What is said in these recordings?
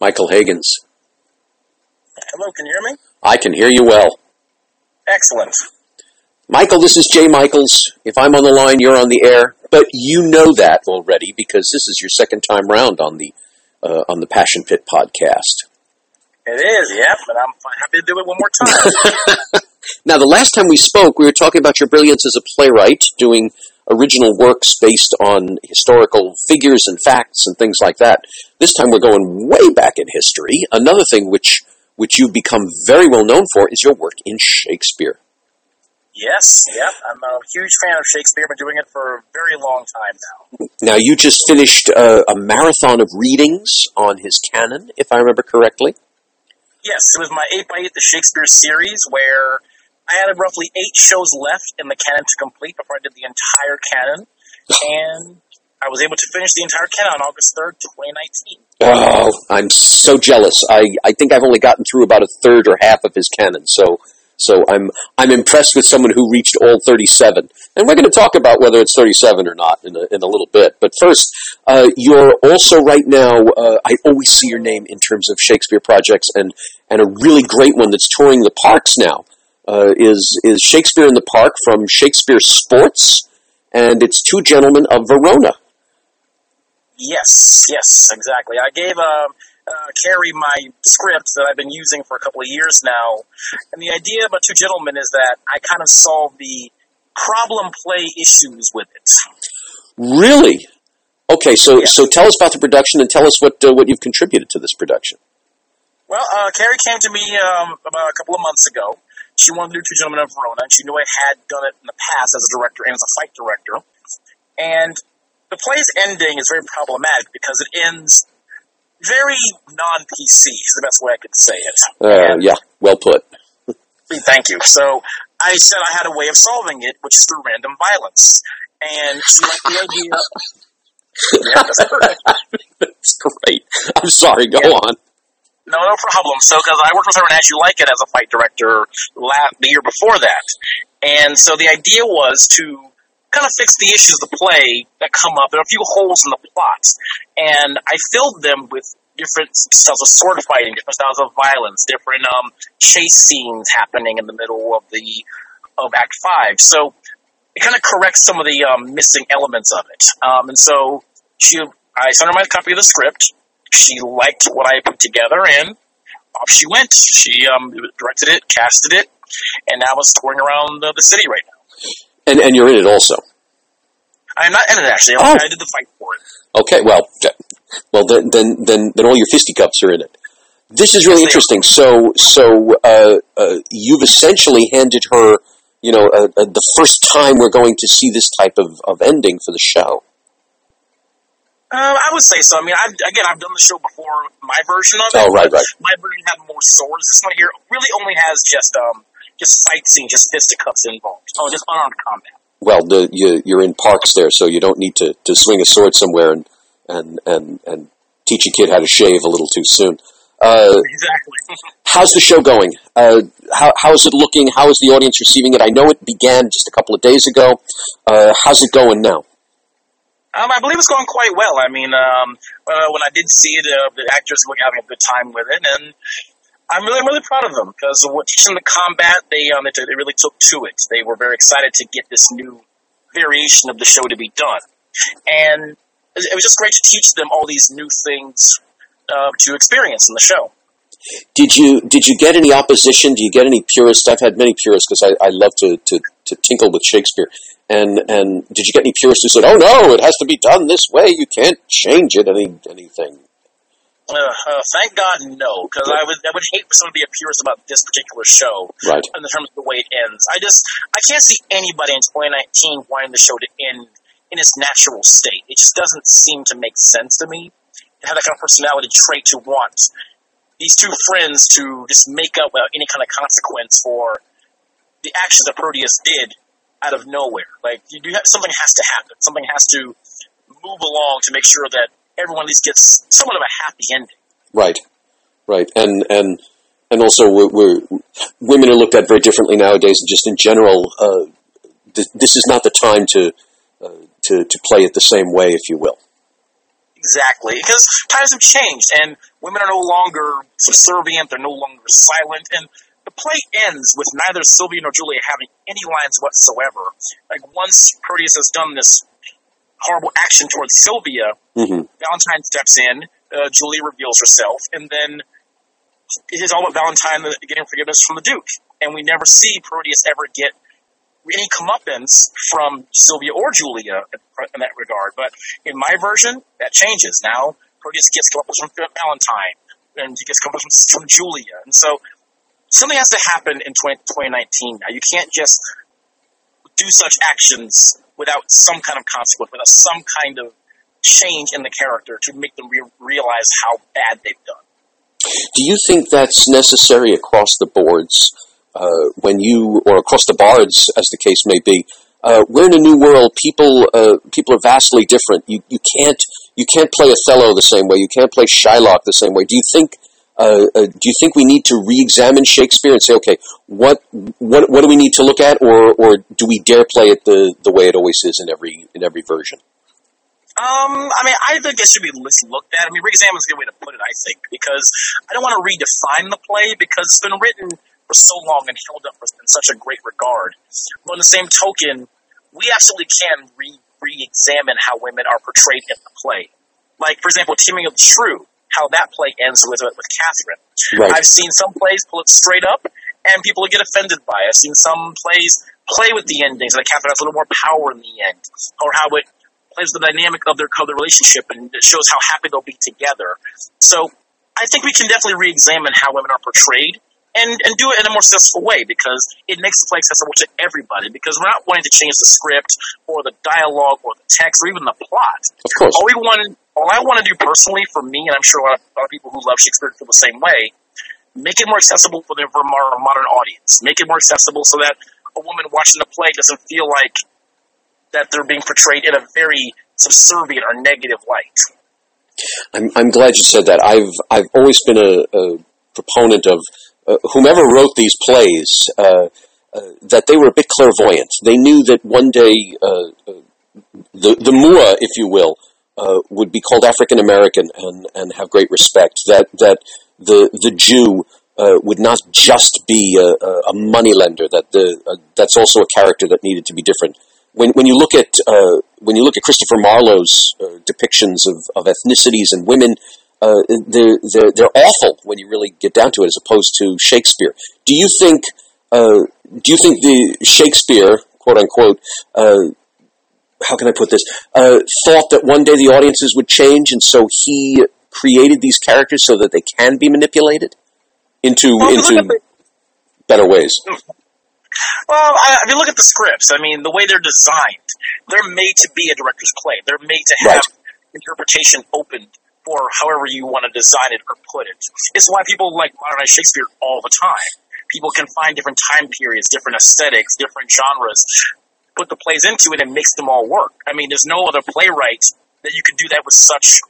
Michael Hagins. Hello, can you hear me? I can hear you well. Excellent. Michael, this is Jay Michaels. If I'm on the line, you're on the air. But you know that already because this is your second time round on the uh, on the Passion Pit podcast. It is, yeah, but I'm happy to do it one more time. Now, the last time we spoke, we were talking about your brilliance as a playwright, doing original works based on historical figures and facts and things like that. This time, we're going way back in history. Another thing which which you've become very well known for is your work in Shakespeare. yes, yep, I'm a huge fan of Shakespeare. I've been doing it for a very long time now. Now, you just finished uh, a marathon of readings on his canon, if I remember correctly. Yes, it was my 8 by 8 The Shakespeare series where I had roughly eight shows left in the canon to complete before I did the entire canon. And I was able to finish the entire canon on August 3rd, 2019. Oh, I'm so jealous. I, I think I've only gotten through about a third or half of his canon, so so I'm I'm impressed with someone who reached all 37. And we're going to talk about whether it's 37 or not in a, in a little bit. But first, uh, you're also right now. Uh, I always see your name in terms of Shakespeare projects, and and a really great one that's touring the parks now uh, is is Shakespeare in the Park from Shakespeare Sports, and it's two gentlemen of Verona. Yes, yes, exactly. I gave um, uh, Carrie my script that I've been using for a couple of years now, and the idea about Two Gentlemen is that I kind of solve the problem play issues with it. Really? Okay, so Yeah. so tell us about the production and tell us what uh, what you've contributed to this production. Well, uh, Carrie came to me um, about a couple of months ago. She wanted to do Two Gentlemen of Verona, and she knew I had done it in the past as a director and as a fight director. And the play's ending is very problematic because it ends very non-PC, is the best way I could say it. Uh, yeah, well put. Thank you. So I said I had a way of solving it, which is through random violence. And she liked the idea. yeah, that's. That's great. I'm sorry. Go Yeah. on. No, no problem. So, because I worked with her and As You Like It as a fight director the year before that. And so the idea was to kind of fix the issues of the play that come up. There are a few holes in the plots, And I filled them with different styles of sword fighting, different styles of violence, different um, chase scenes happening in the middle of the of Act Five. So it kind of corrects some of the um, missing elements of it. Um, and so she, I sent her my copy of the script. She liked what I put together, and off she went. She um, directed it, casted it, and now it's touring around uh, the city right now. And and you're in it also. I'm not in it actually. Oh. I did the fight for it. Okay. Well, well then then then then all your fisticuffs are in it. This is really Yes, interesting. So so uh, uh, you've essentially handed her, you know, uh, uh, the first time we're going to see this type of, of ending for the show. Uh, I would say so. I mean, I've, again, I've done the show before. My version of it. Oh, right, right. My version had more swords. This one here really only has just um, just sightseeing, just fisticuffs involved. Oh, just unarmed combat. Well, the, you, you're in parks there, so you don't need to, to swing a sword somewhere and, and, and, and teach a kid how to shave a little too soon. Uh, Exactly. how's the show going? Uh, how, how is it looking? How is the audience receiving it? I know it began just a couple of days ago. Uh, how's it going now? Um, I believe it's going quite well. I mean, um, uh, when I did see it, uh, the actors were having a good time with it, and I'm really, really proud of them because teaching the combat, they um, they, they really took to it. They were very excited to get this new variation of the show to be done, and it it was just great to teach them all these new things uh, to experience in the show. Did you did you get any opposition? Do you get any purists? I've had many purists because I, I love to, to, to tinkle with Shakespeare. And and did you get any purists who said, "Oh no, it has to be done this way. You can't change it." Any anything? Uh, uh, thank God, no, because I would I would hate for someone to be a purist about this particular show. Right. in terms of the way it ends. I just I can't see anybody in 2019 wanting the show to end in its natural state. It just doesn't seem to make sense to me to have that kind of personality trait to want these two friends to just make up without any kind of consequence for the actions that Proteus did out of nowhere. Like you do have, something has to happen. Something has to move along to make sure that everyone at least gets somewhat of a happy ending. Right, right, and and and also we're, we're women are looked at very differently nowadays. And just in general, uh, th- this is not the time to uh, to to play it the same way, if you will. Exactly, because times have changed, and women are no longer subservient. They're no longer silent, and the play ends with neither Silvia nor Julia having any lines whatsoever. Like once Proteus has done this horrible action towards Silvia, hmm Valentine steps in. Uh, Julia reveals herself, and then it is all about Valentine getting forgiveness from the Duke, and we never see Proteus ever get any comeuppance from Silvia or Julia in that regard. But in my version, that changes. Now Proteus gets comeuppance from Valentine, and he gets comeuppance from, from Julia, and so something has to happen in 20, 2019 now. You can't just do such actions without some kind of consequence, without some kind of change in the character to make them re- realize how bad they've done. Do you think that's necessary across the boards uh, when you, or across the bards, as the case may be? Uh, we're in a new world. People, uh, people are vastly different. You, you can't, you can't play Othello the same way. You can't play Shylock the same way. Do you think, uh, uh, do you think we need to re-examine Shakespeare and say, okay, what, what, what do we need to look at, or, or do we dare play it the, the way it always is in every, in every version? Um, I mean, I think it should be looked at. I mean, re-examine is a good way to put it, I think, because I don't want to redefine the play because it's been written for so long and held up in such a great regard. But on the same token, we absolutely can re- re-examine how women are portrayed in the play. Like, for example, Taming of the Shrew, how that play ends with uh, with Catherine. Right. I've seen some plays pull it straight up, and people get offended by it. I've seen some plays play with the endings, like Catherine has a little more power in the end, or how it plays the dynamic of their, of their relationship and it shows how happy they'll be together. So I think we can definitely re-examine how women are portrayed and, and do it in a more successful way because it makes the play accessible to everybody because we're not wanting to change the script or the dialogue or the text or even the plot. Of course. All we want, all I want to do personally for me, and I'm sure a lot of, people who love Shakespeare feel the same way, make it more accessible for the more modern audience. Make it more accessible so that a woman watching the play doesn't feel like that they're being portrayed in a very subservient or negative light. I'm, I'm glad you said that. I've I've always been a, a proponent of uh, whomever wrote these plays uh, uh, that they were a bit clairvoyant. They knew that one day uh, uh, the the Moor, if you will, uh, would be called African American and and have great respect. That that the the Jew. Uh, would not just be a, a, moneylender. That the uh, that's also a character that needed to be different when when you look at uh, when you look at Christopher Marlowe's uh, depictions of, of ethnicities and women, they're, they're they're awful when you really get down to it, as opposed to Shakespeare. Do you think do you think the Shakespeare quote unquote how can I put this uh, thought that one day the audiences would change, and so he created these characters so that they can be manipulated into Well, into better ways? Well, I, if you look at the scripts, I mean, the way they're designed, they're made to be a director's play. They're made to have interpretation open for however you want to design it or put it. It's why people like modernize Shakespeare all the time. People can find different time periods, different aesthetics, different genres, put the plays into it and makes them all work. I mean, there's no other playwright that you could do that with such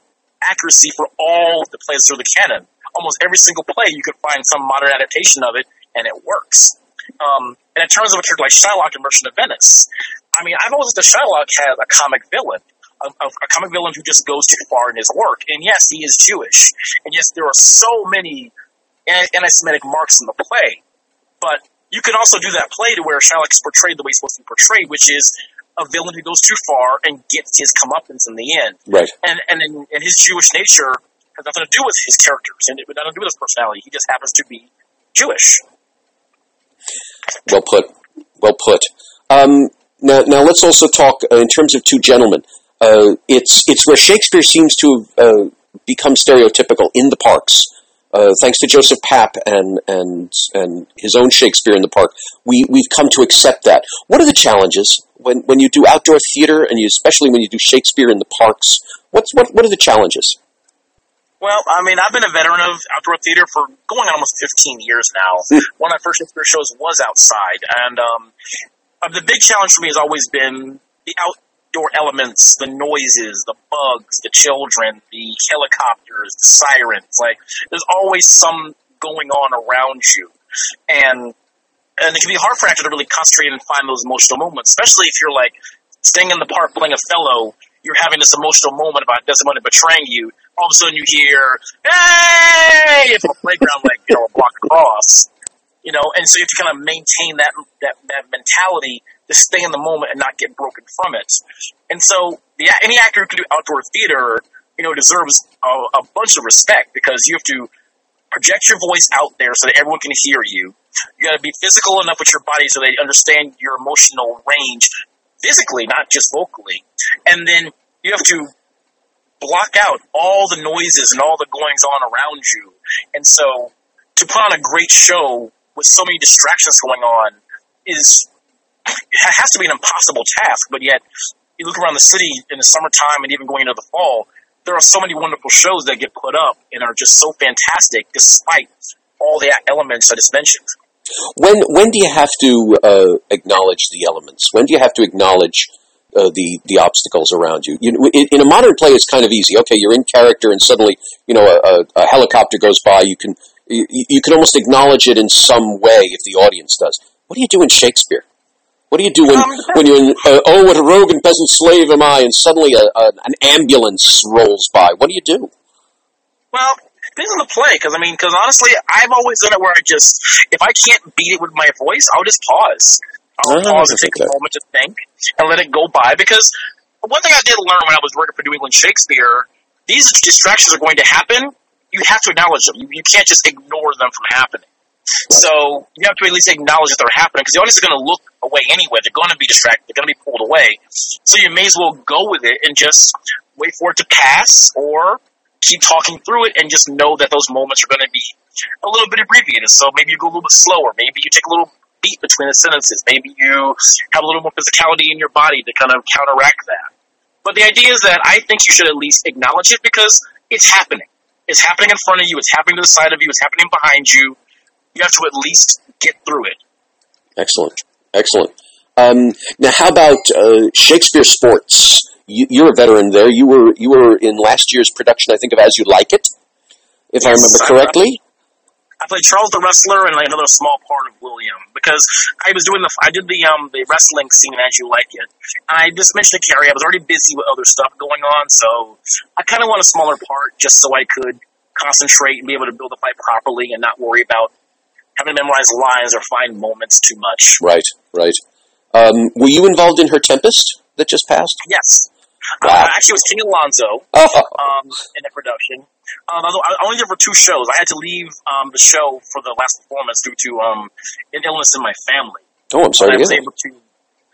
accuracy for all the plays through the canon. Almost every single play, you could find some modern adaptation of it, and it works. Um, and in terms of a character like Shylock in Merchant of Venice, I mean, I've always thought Shylock has a comic villain, a, a, a comic villain who just goes too far in his work. And yes, he is Jewish, and yes, there are so many anti-Semitic marks in the play. But you can also do that play to where Shylock is portrayed the way he's supposed to be portrayed, which is a villain who goes too far and gets his comeuppance in the end. Right. And and, in, and his Jewish nature has nothing to do with his characters, and it has nothing to do with his personality. He just happens to be Jewish. Well put. Well put. Um, now, now let's also talk uh, in terms of two gentlemen. Uh, it's it's where Shakespeare seems to have uh, become stereotypical in the parks. Uh, thanks to Joseph Papp and and and his own Shakespeare in the park, we we've come to accept that. What are the challenges when when you do outdoor theater and you especially when you do Shakespeare in the parks? What's what what are the challenges? Well, I mean, I've been a veteran of outdoor theater for going on almost 15 years now. One of my first Shakespeare shows was outside, and um, uh, the big challenge for me has always been the outdoor elements, the noises, the bugs, the children, the helicopters, the sirens. Like, there's always some going on around you, and and it can be hard for an actor to really concentrate and find those emotional moments, especially if you're like staying in the park playing Othello. you're having this emotional moment about Desdemona betraying you. All of a sudden, you hear "Hey!" from a playground, like you know, a block across. You know, and so you have to kind of maintain that that that mentality to stay in the moment and not get broken from it. And so, the, any actor who can do outdoor theater, you know, deserves a, a bunch of respect because you have to project your voice out there so that everyone can hear you. You got to be physical enough with your body so they understand your emotional range physically, not just vocally. And then you have to block out all the noises and all the goings on around you. And so to put on a great show with so many distractions going on is it has to be an impossible task, but yet you look around the city in the summertime and even going into the fall, there are so many wonderful shows that get put up and are just so fantastic despite all the elements I just mentioned. When when do you have to uh, acknowledge the elements? When do you have to acknowledge uh, the the obstacles around you? you know, in, in, a modern play, it's kind of easy. Okay, you're in character, and suddenly you know a, a helicopter goes by. You can you, you, can almost acknowledge it in some way if the audience does. What do you do in Shakespeare? What do you do when, um, when you're in, uh, oh, what a rogue and peasant slave am I, and suddenly a, a, an ambulance rolls by? What do you do? Well, depends on the play, because I mean, because honestly, I've always done it where I just, if I can't beat it with my voice, I'll just pause. I'll oh, pause and take a moment to think and let it go by. Because one thing I did learn when I was working for New England Shakespeare, these distractions are going to happen. You have to acknowledge them. You, you can't just ignore them from happening. So you have to at least acknowledge that they're happening because the audience is going to look away anyway. They're going to be distracted. They're going to be pulled away. So you may as well go with it and just wait for it to pass or keep talking through it and just know that those moments are going to be a little bit abbreviated. So maybe you go a little bit slower. Maybe you take a little beat between the sentences. Maybe you have a little more physicality in your body to kind of counteract that. But the idea is that I think you should at least acknowledge it because it's happening. It's happening in front of you. It's happening to the side of you. It's happening behind you you have to at least get through it. Excellent, excellent. Um, now, how about uh, Shakespeare Sports? You, are a veteran there. You were you were in last year's production, I think, of As You Like It, if yes, I remember correctly. I, played Charles the wrestler and like another small part of William because I was doing the I did the um the wrestling scene As You Like It. I just mentioned to Carrie I was already busy with other stuff going on, so I kind of want a smaller part just so I could concentrate and be able to build the fight properly and not worry about having to memorize lines or find moments too much. Right, right. Um, were you involved in her Tempest that just passed? Yes. Uh, actually, it was King Alonso oh. um, in the production. Um, I only did for two shows. I had to leave um, the show for the last performance due to um, an illness in my family. Oh, I'm sorry. I was able to.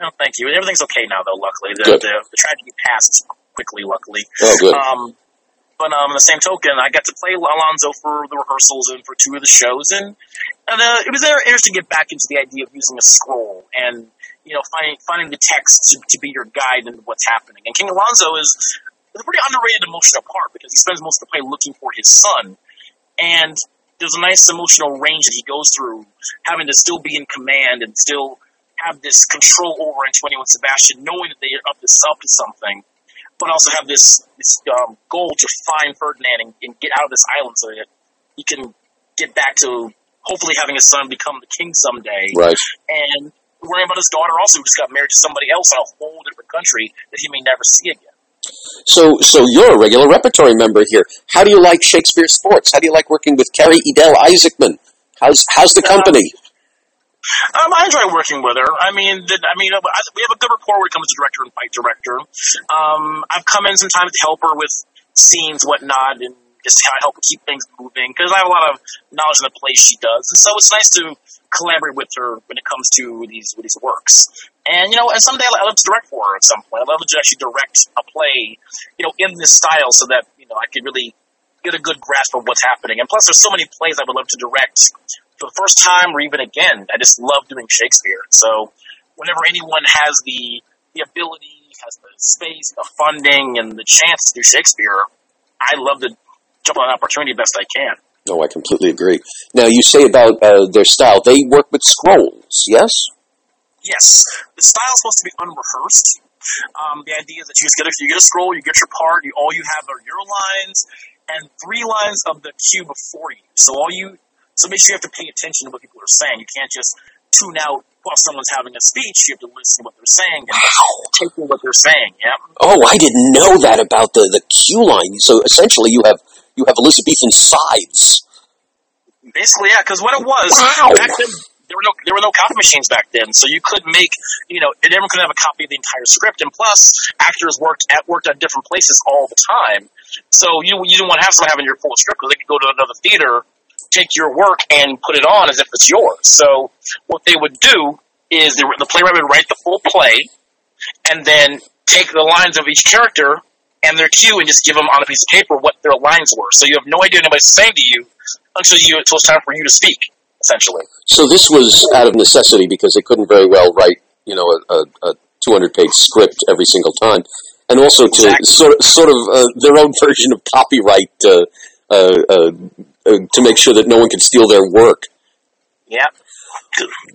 No, thank you. Everything's okay now, though. Luckily, the, the, the tragedy passed quickly. Luckily. Oh, good. Um, but um, the same token, I got to play Alonso for the rehearsals and for two of the shows, and and uh, it was interesting to get back into the idea of using a scroll and you know finding finding the text to, to be your guide into what's happening. And King Alonso is, is a pretty underrated emotional part because he spends most of the play looking for his son, and there's a nice emotional range that he goes through, having to still be in command and still have this control over Antonio and Sebastian, knowing that they are up to up to something but also have this this um, goal to find Ferdinand and, and, get out of this island so that he can get back to hopefully having his son become the king someday. Right. And worrying about his daughter also who just got married to somebody else in a whole different country that he may never see again. So, so you're a regular repertory member here. How do you like Shakespeare Sports? How do you like working with Carrie Edel Isaacman? How's how's the company? Uh, um, I enjoy working with her. I mean, the, I mean, we have a good rapport when it comes to director and fight director. Um, I've come in sometimes to help her with scenes, whatnot, and just kind of help keep things moving because I have a lot of knowledge in the plays she does, and so it's nice to collaborate with her when it comes to these these works. And you know, and someday I'd love to direct for her at some point. I'd love to actually direct a play, you know, in this style, so that you know I could really get a good grasp of what's happening. And plus, there's so many plays I would love to direct for the first time or even again. I just love doing Shakespeare. So whenever anyone has the the ability, has the space, the funding, and the chance to do Shakespeare, I love to jump on an opportunity best I can. No, I completely agree. Now, you say about uh, their style, they work with scrolls, yes? Yes. The style is supposed to be unrehearsed. Um, the idea is that you just get a, you get a scroll, you get your part, you, all you have are your lines and three lines of the cue before you. So all you so make sure you have to pay attention to what people are saying. You can't just tune out while someone's having a speech. You have to listen to what they're saying and take in what they're saying. Yeah. Oh, I didn't know that about the the cue line. So essentially, you have you have Elizabethan sides. Basically, yeah. Because what it was Wow. back then, there were no there were no copy machines back then, so you could make you know everyone could have a copy of the entire script, and plus actors worked at worked at different places all the time. So you you didn't want to have someone having your full script because they could go to another theater, take your work, and put it on as if it's yours. So what they would do is the, the playwright would write the full play, and then take the lines of each character and their cue and just give them on a piece of paper what their lines were. So you have no idea what anybody's saying to you until you until it's time for you to speak, essentially. So this was out of necessity because they couldn't very well write, you know, a, a, a 200 page script every single time, and also to Exactly. sort sort of uh, their own version of copyright uh, uh, uh, uh, to make sure that no one could steal their work. Yeah.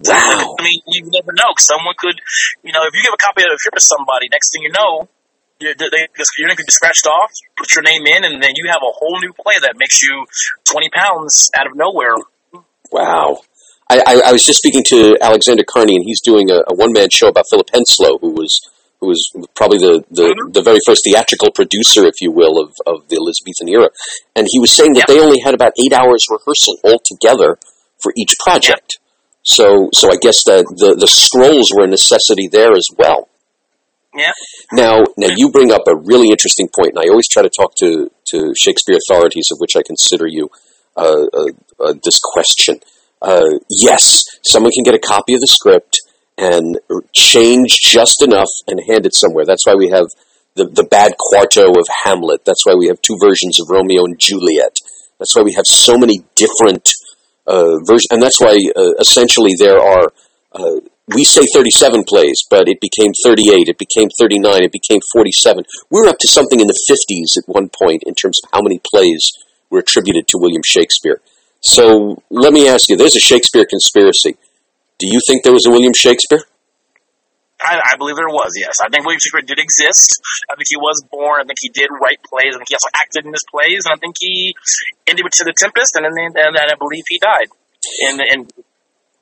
Wow. I mean, you never know. Someone could, you know, if you give a copy of the script to somebody, next thing you know, you- they, they, your name could be scratched off, put your name in, and then you have a whole new play that makes you 20 pounds out of nowhere. Wow. I, I, I was just speaking to Alexander Carney, and he's doing a, a one man show about Philip Henslowe, who was who was probably the, the, Mhm. the very first theatrical producer, if you will, of, of the Elizabethan era. And he was saying that Yep. they only had about eight hours rehearsal altogether for each project. So so I guess that the, the scrolls were a necessity there as well. Yeah. Now, now you bring up a really interesting point, and I always try to talk to, to Shakespeare authorities, of which I consider you, uh, uh, uh, this question. Uh, yes, someone can get a copy of the script and change just enough and hand it somewhere. That's why we have the, the bad quarto of Hamlet. That's why we have two versions of Romeo and Juliet. That's why we have so many different uh, versions, and that's why uh, essentially there are uh, we say 37 plays, but it became 38, it became 39, it became 47. We were up to something in the 50s at one point in terms of how many plays were attributed to William Shakespeare. So let me ask you there's a Shakespeare conspiracy. Do you think there was a William Shakespeare? I, I believe there was, yes. I think William Shakespeare did exist. I think he was born. I think he did write plays. I think he also acted in his plays. And I think he ended with To the Tempest, and then and, and I believe he died. And, and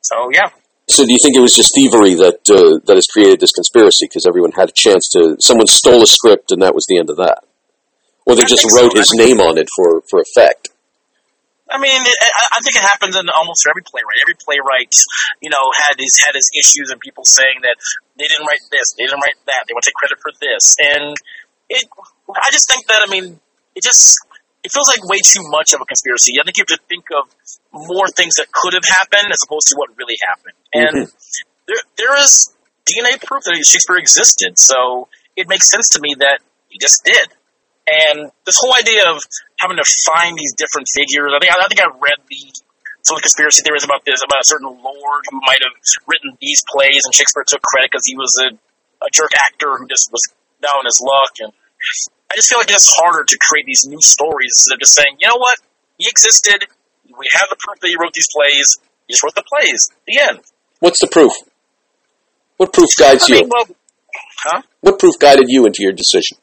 so, yeah. So do you think it was just thievery that uh, that has created this conspiracy because everyone had a chance to someone stole a script and that was the end of that, or they I just think so. wrote his name on it for for effect? I mean, it, I, I think it happens in almost every playwright. Every playwright, you know, had his had his issues and people saying that they didn't write this, they didn't write that, they want to take credit for this, and it. I just think that I mean, it just it feels like way too much of a conspiracy. I think you have to think of more things that could have happened as opposed to what really happened, mm-hmm. and there there is DNA proof that Shakespeare existed, so it makes sense to me that he just did. And this whole idea of having to find these different figures, I think I think I read the some of the conspiracy theories about this about a certain lord who might have written these plays, and Shakespeare took credit because he was a, a jerk actor who just was down on his luck. And I just feel like it's harder to create these new stories instead of just saying, you know what, he existed. We have the proof that he wrote these plays. He just wrote the plays. The end. What's the proof? What proof guides I you? well, huh? What proof guided you into your decision?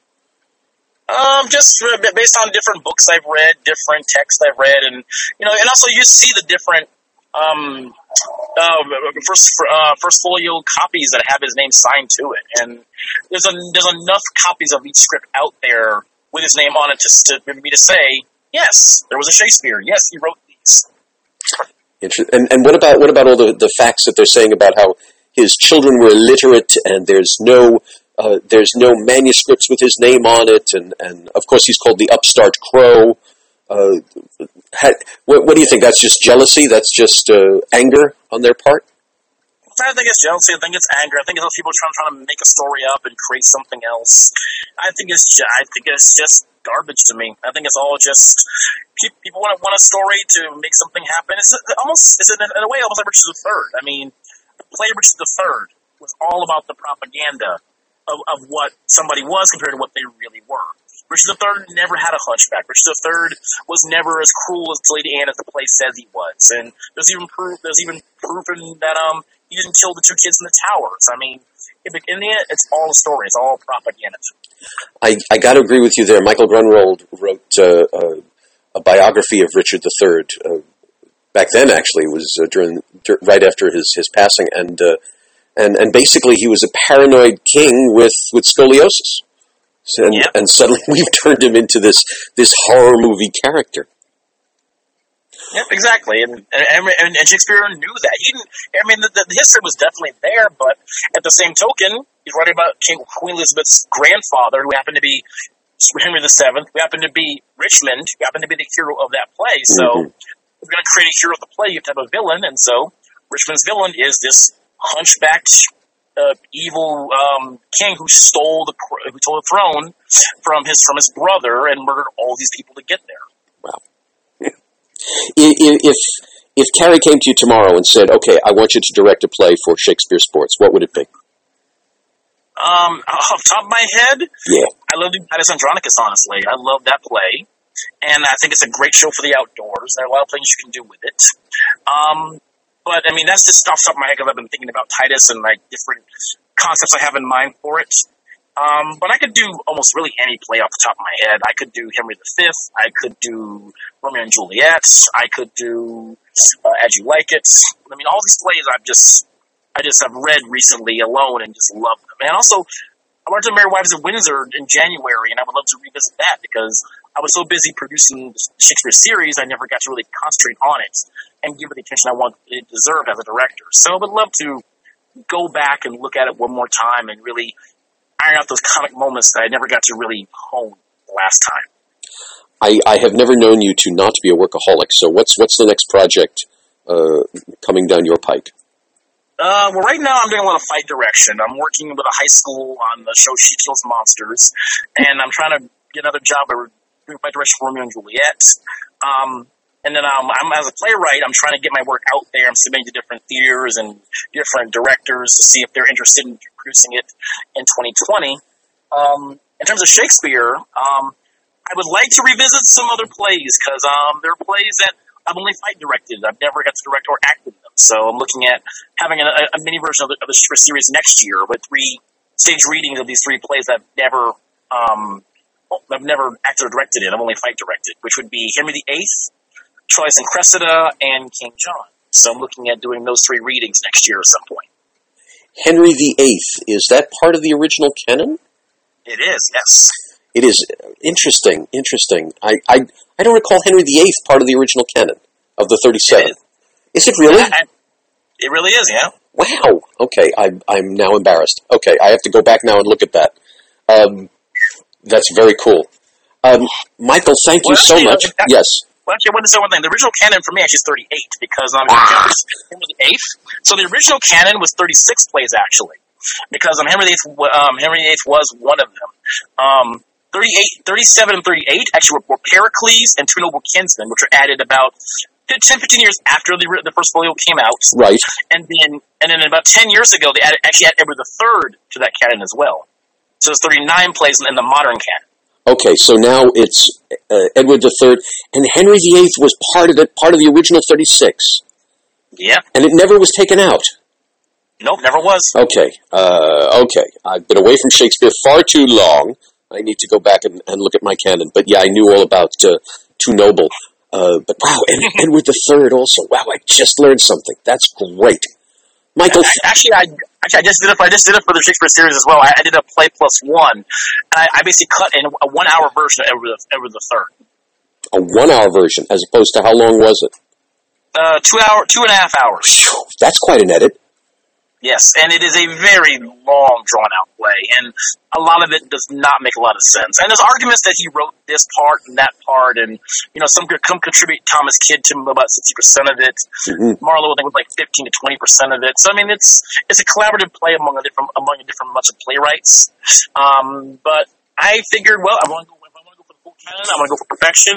Um, just based on different books I've read, different texts I've read, and you know, and also you see the different um, uh, first uh, first folio copies that have his name signed to it, and there's a, there's enough copies of each script out there with his name on it just to, for me to say, yes, there was a Shakespeare. Yes, he wrote these. And and what about what about all the, the facts that they're saying about how his children were illiterate and there's no uh, there's no manuscripts with his name on it and, and of course he's called the upstart crow. Uh, ha- what, what do you think? That's just jealousy. That's just uh, anger on their part. I think it's jealousy. I think it's anger. I think it's those people trying, trying to make a story up and create something else. I think it's I think it's just garbage to me. I think it's all just people want want a story to make something happen. It's almost it's in, a- in a way almost like Richard III. I mean, the play Richard III was all about the propaganda of, of what somebody was compared to what they really were. Richard III never had a hunchback. Richard III was never as cruel as Lady Anne as the play says he was. And there's even proof. There's even proof in that um he didn't kill the two kids in the towers. I mean, in the end, it's all a story. It's all propaganda. I, I got to agree with you there. Michael Grunwald wrote uh, uh, a biography of Richard III, uh, back then. Actually, was uh, during dur- right after his his passing, and uh, and and basically he was a paranoid king with with scoliosis, and, Yep. and suddenly we've turned him into this this horror movie character. Yep, exactly. And, and, and, and Shakespeare knew that. He didn't, I mean, the, the, the history was definitely there, but at the same token, he's writing about King Queen Elizabeth's grandfather, who happened to be Henry VII, who happened to be Richmond, who happened to be the hero of that play. So, Mhm. if you're going to create a hero of the play, you have to have a villain, and so Richmond's villain is this hunchbacked, uh, evil um, king who stole the who stole the throne from his from his brother and murdered all these people to get there. I- i- If if Carrie came to you tomorrow and said, "Okay, I want you to direct a play for Shakespeare Sports," what would it be? Um, off the top of my head, Yeah. I love Titus Andronicus, honestly. I love that play. And I think it's a great show for the outdoors. There are a lot of things you can do with it. Um, but, I mean, that's just off the top of my head because I've been thinking about Titus and, like, different concepts I have in mind for it. Um, but I could do almost really any play off the top of my head. I could do Henry V. I could do Romeo and Juliet. I could do uh, As You Like It. I mean, all these plays I've just, I just have read recently alone and just love them. And also, I went to Merry Wives of Windsor in January, and I would love to revisit that because I was so busy producing the Shakespeare series, I never got to really concentrate on it and give it the attention I want it deserved as a director. So I would love to go back and look at it one more time and really iron out those comic moments that I never got to really hone last time. I, I have never known you to not be a workaholic. So what's what's the next project uh, coming down your pike? Uh, well, right now I'm doing a lot of fight direction. I'm working with a high school on the show She Kills Monsters, and I'm trying to get another job at fight direction Romeo and Juliet. Um, and then um, I'm as a playwright, I'm trying to get my work out there. I'm submitting to different theaters and different directors to see if they're interested in producing it in 2020. Um, in terms of Shakespeare, um, I would like to revisit some other plays because um, there are plays that I've only fight directed. I've never got to direct or act in them. So I'm looking at having a, a mini version of the, of the series next year with three stage readings of these three plays I've never um, I've never acted or directed it. I've only fight directed, which would be Henry VIII, Troilus and Cressida, and King John. So I'm looking at doing those three readings next year at some point. Henry VIII is that part of the original canon? It is, yes. It is interesting. Interesting. I I, I don't recall Henry VIII part of the original canon of the thirty-seven. Is it really? I- it really is, yeah. Wow. Okay, I, I'm now embarrassed. Okay, I have to go back now and look at that. Um, that's very cool. Um, Michael, thank you Well, so much. uh, Yes. Well, actually, I want to say one thing. The original canon for me actually is 38 because um, Ah. Henry VIII. So the original canon was 36 plays actually, because um, Henry VIII, um, Henry VIII was one of them. Um, 38, 37 and 38 actually were, were Pericles and Two Noble Kinsmen, which were added about 10, 15 years after the, the first folio came out, Right. and then and then about 10 years ago they added, actually added Edward III to that canon as well. So there's 39 plays in, the modern canon. Okay, so now it's uh, Edward III, and Henry VIII was part of it, part of the original 36, Yep. and it never was taken out. Nope, never was. Okay, uh, okay. I've been away from Shakespeare far too long. I need to go back and, and look at my canon. But yeah, I knew all about uh, Two Noble. Uh, but wow, and Edward III also. Wow, I just learned something. That's great. Michael, actually, I actually I just did it. For, I just did it for the Shakespeare series as well. I, I did a play plus one, and I, I basically cut in a one hour version of the- Edward the Third. a one-hour version, as opposed to how long was it? Uh, two hour, two and a half hours. That's quite an edit. Yes, and it is a very long, drawn out play, and a lot of it does not make a lot of sense. And there's arguments that he wrote this part and that part, and you know, some could come contribute Thomas Kyd to about sixty percent of it. Mhm. Marlowe, I think, was like fifteen to twenty percent of it. So I mean, it's it's a collaborative play among a different among a different bunch of playwrights. Um, but I figured, well, I want to go. I want to go for the full canon, I want to go for perfection.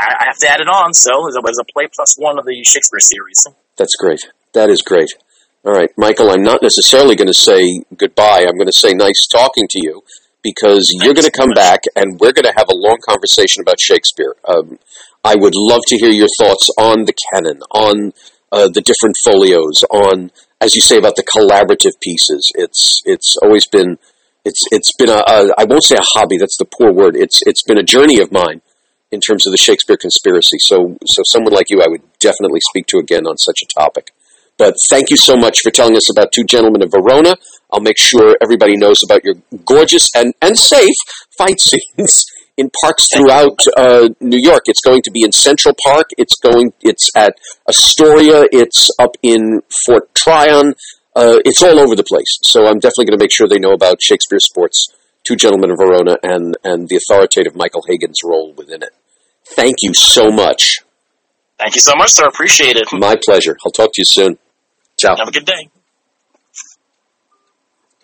I, I have to add it on. So as a, as a play plus one of the Shakespeare series. That's great. That is great. All right, Michael, I'm not necessarily going to say goodbye. I'm going to say nice talking to you because you're going to come much. back and we're going to have a long conversation about Shakespeare. Um, I would love to hear your thoughts on the canon, on uh, the different folios, on, as you say, about the collaborative pieces. It's it's always been it's it's been a, a I won't say a hobby. That's the poor word. It's it's been a journey of mine in terms of the Shakespeare conspiracy. So, so someone like you, I would definitely speak to again on such a topic. But thank you so much for telling us about Two Gentlemen of Verona. I'll make sure everybody knows about your gorgeous and, and safe fight scenes in parks throughout uh, New York. It's going to be in Central Park. It's going. It's at Astoria. It's up in Fort Tryon. Uh, it's all over the place. So I'm definitely going to make sure they know about Shakespeare Sports, Two Gentlemen of Verona, and and the authoritative Michael Hagins' role within it. Thank you so much. Thank you so much, sir. Appreciate it. My pleasure. I'll talk to you soon. Ciao. Have a good day.